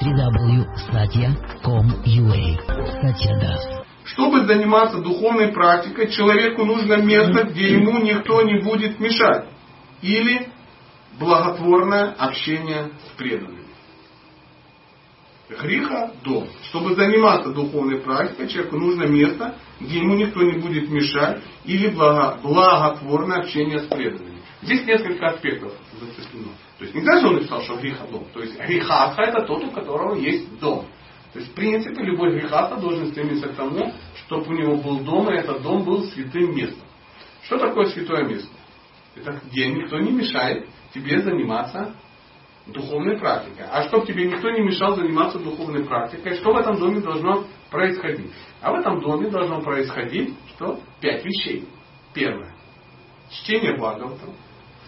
www.satya.com.ua Satya Das. Чтобы заниматься духовной практикой, человеку нужно место, где ему никто не будет мешать. Или благотворное общение с преданными. Гриха – дом. Чтобы заниматься духовной практикой, человеку нужно место, где ему никто не будет мешать, или благо, благотворное общение с преданными. Здесь несколько аспектов зацеплено. То есть не даже он написал, что гриха дом. То есть грехаха это тот, у которого есть дом. То есть в принципе любой грехаха должен стремиться к тому, чтобы у него был дом, и этот дом был святым местом. Что такое святое место? Это где никто не мешает тебе заниматься духовной практикой. А чтобы тебе никто не мешал заниматься духовной практикой, что в этом доме должно происходить? А в этом доме должно происходить что? Пять вещей. Первое. Чтение Бхагавата.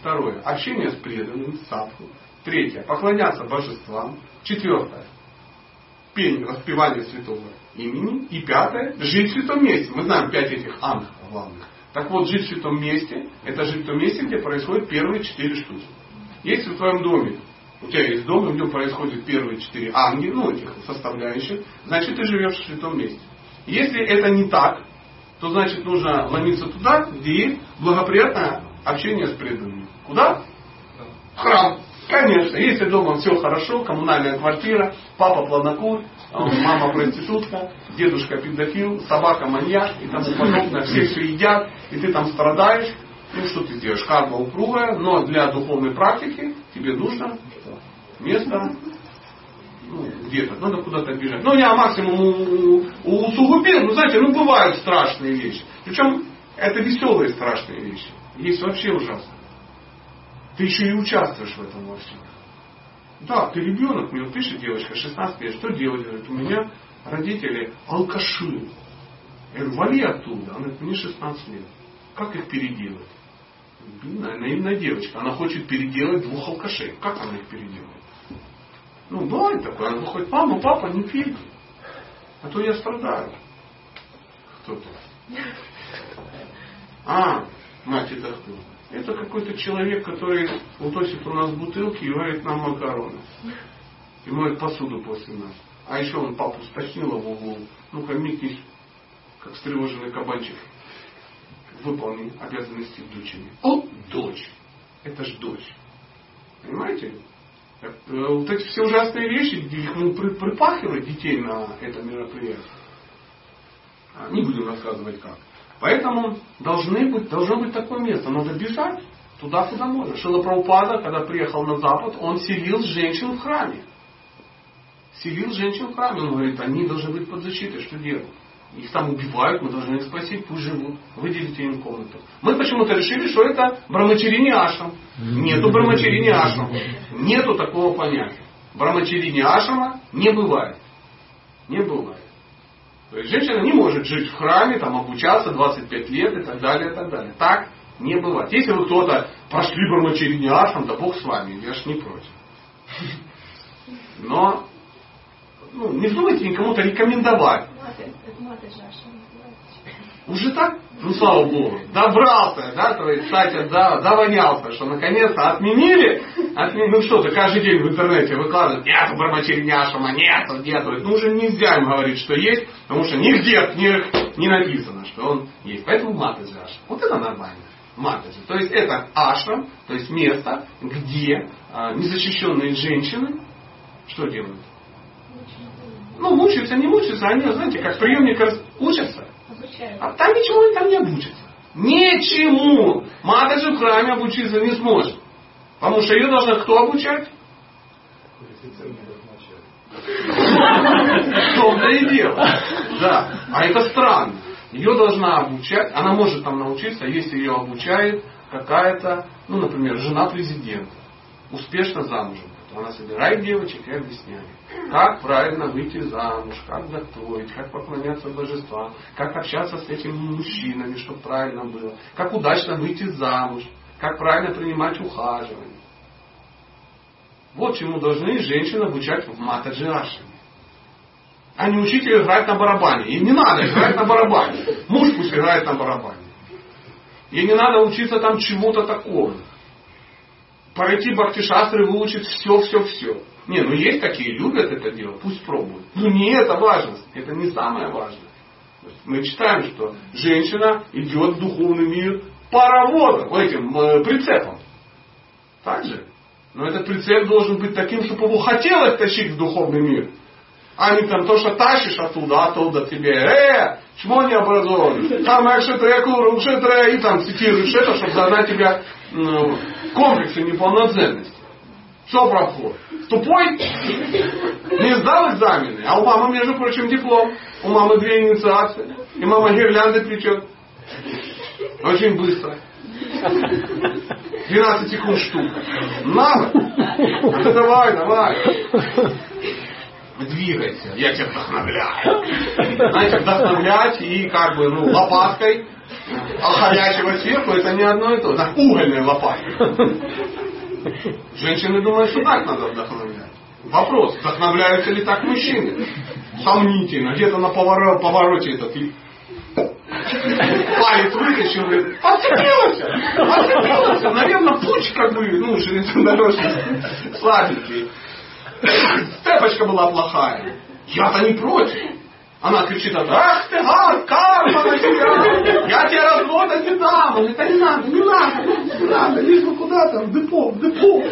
Второе. Общение с преданным, садху. Третье. Поклоняться божествам. Четвертое. Пение, распевание святого имени. И пятое. Жить в святом месте. Мы знаем пять этих анг главных. Так вот, жить в святом месте, это жить в том месте, где происходят первые четыре штуки. Если в твоем доме, у тебя есть дом, в нем происходят первые четыре анги, ну, этих составляющих, значит, ты живешь в святом месте. Если это не так, то значит нужно ломиться туда, где есть благоприятное общение с преданными. Куда? В храм. Конечно, если дома все хорошо, коммунальная квартира, папа планокур, мама проститутка, дедушка педофил, собака маньяк и тому подобное, все все едят, и ты там страдаешь, ну что ты делаешь? Карма упругая, но для духовной практики тебе нужно место ну, где-то, надо куда-то бежать. Ну, я максимум у, у, усугубил, ну, знаете, ну, бывают страшные вещи. Причем это веселые страшные вещи. Есть вообще ужасно. Ты еще и участвуешь в этом во всем. Да, ты ребенок, мне пишет девочка, 16 лет, что делать? Говорит, у меня родители алкаши. Я говорю, вали оттуда. Она говорит, мне 16 лет. Как их переделать? Наивная девочка. Она хочет переделать двух алкашей. Как она их переделает? Ну, бывает такое. Она выходит, мама, папа, не пейте. А то я страдаю. Кто-то. А, мать, это кто? Это какой-то человек, который утосит у нас бутылки и варит нам макароны. И моет посуду после нас. А еще он папу стащила в углу. Ну-ка, микнись, как встревоженный кабанчик. Выполни обязанности дочери. О, дочь. Это ж дочь. Понимаете? Э, вот эти все ужасные вещи, их ну, припахивать детей на это мероприятие. А, не будем рассказывать как. Поэтому должны быть, должно быть такое место. Надо бежать туда, куда можно. Шила Прабхупада, когда приехал на Запад, он селил женщин в храме. Селил женщин в храме. Он говорит, они должны быть под защитой. Что делать? Их там убивают, мы должны их спасти, пусть живут. Выделите им комнату. Мы почему-то решили, что это брамачарини ашам. Нету брамачарини ашам. Нету такого понятия. Брамачарини ашама не бывает. Не бывает. То есть женщина не может жить в храме, там, обучаться 25 лет и так далее, и так далее. Так не бывает. Если вы кто-то прошли бормочерение ашам, да Бог с вами, я ж не против. Но ну, не вздумайте никому-то рекомендовать. Уже так? Ну, слава Богу. Добрался, да, то есть, кстати, да, довонялся, что наконец-то отменили. отменили. Ну что ты каждый день в интернете выкладывают, нет, бармачерняшама, нет, нет. Ну уже нельзя им говорить, что есть, потому что нигде не, не написано, что он есть. Поэтому матаджи ашам. Вот это нормально. Матаджи. То есть это ашрам, то есть место, где а, незащищенные женщины что делают? Ну, мучаются, не мучаются, они, знаете, как приемник учатся. А там ничего там не обучатся. Ничему. Матаджи в храме обучиться не сможет. Потому что ее должна кто обучать? В том-то и дело. Да. А это странно. Ее должна обучать, она может там научиться, если ее обучает какая-то, ну, например, жена президента, успешно замужем. Она собирает девочек и объясняет, как правильно выйти замуж, как готовить, как поклоняться божествам, как общаться с этими мужчинами, чтобы правильно было, как удачно выйти замуж, как правильно принимать ухаживание. Вот чему должны женщины обучать в матаджиашами. А не учитель играть на барабане. И не надо играть на барабане. Муж пусть играет на барабане. И не надо учиться там чему-то такому пройти Бхактишастры, выучить все, все, все. Не, ну есть такие, любят это дело, пусть пробуют. Ну не это важность, это не самое важное. Мы читаем, что женщина идет в духовный мир паровозом, этим э, прицепом. Так же? Но этот прицеп должен быть таким, чтобы его хотелось тащить в духовный мир. А не там то, что тащишь оттуда, оттуда тебе, э, чмо не образованный. Там вже треба, и там цитируешь это, чтобы загнать тебя комплексы неполноценности. Что проходит? Тупой? Не сдал экзамены, а у мамы, между прочим, диплом. У мамы две инициации. И мама гирлянды причет. Очень быстро. 12 секунд штука. Надо? Давай, давай. Двигайся, я тебя вдохновляю. Знаете, вдохновлять и как бы ну, лопаткой а горячего сверху это не одно и то. Так угольной лопаткой. Женщины думают, что так надо вдохновлять. Вопрос, вдохновляются ли так мужчины? Сомнительно. Где-то на повороте, этот палец вытащил и подцепился. Подцепился. Наверное, путь как бы, ну, железнодорожный, слабенький. Степочка была плохая. Я-то не против. Она кричит, ах ты гад, карма на тебя, я тебе работать не дам. Да не надо, не надо, не надо, лишь бы куда-то, в депо, в депо.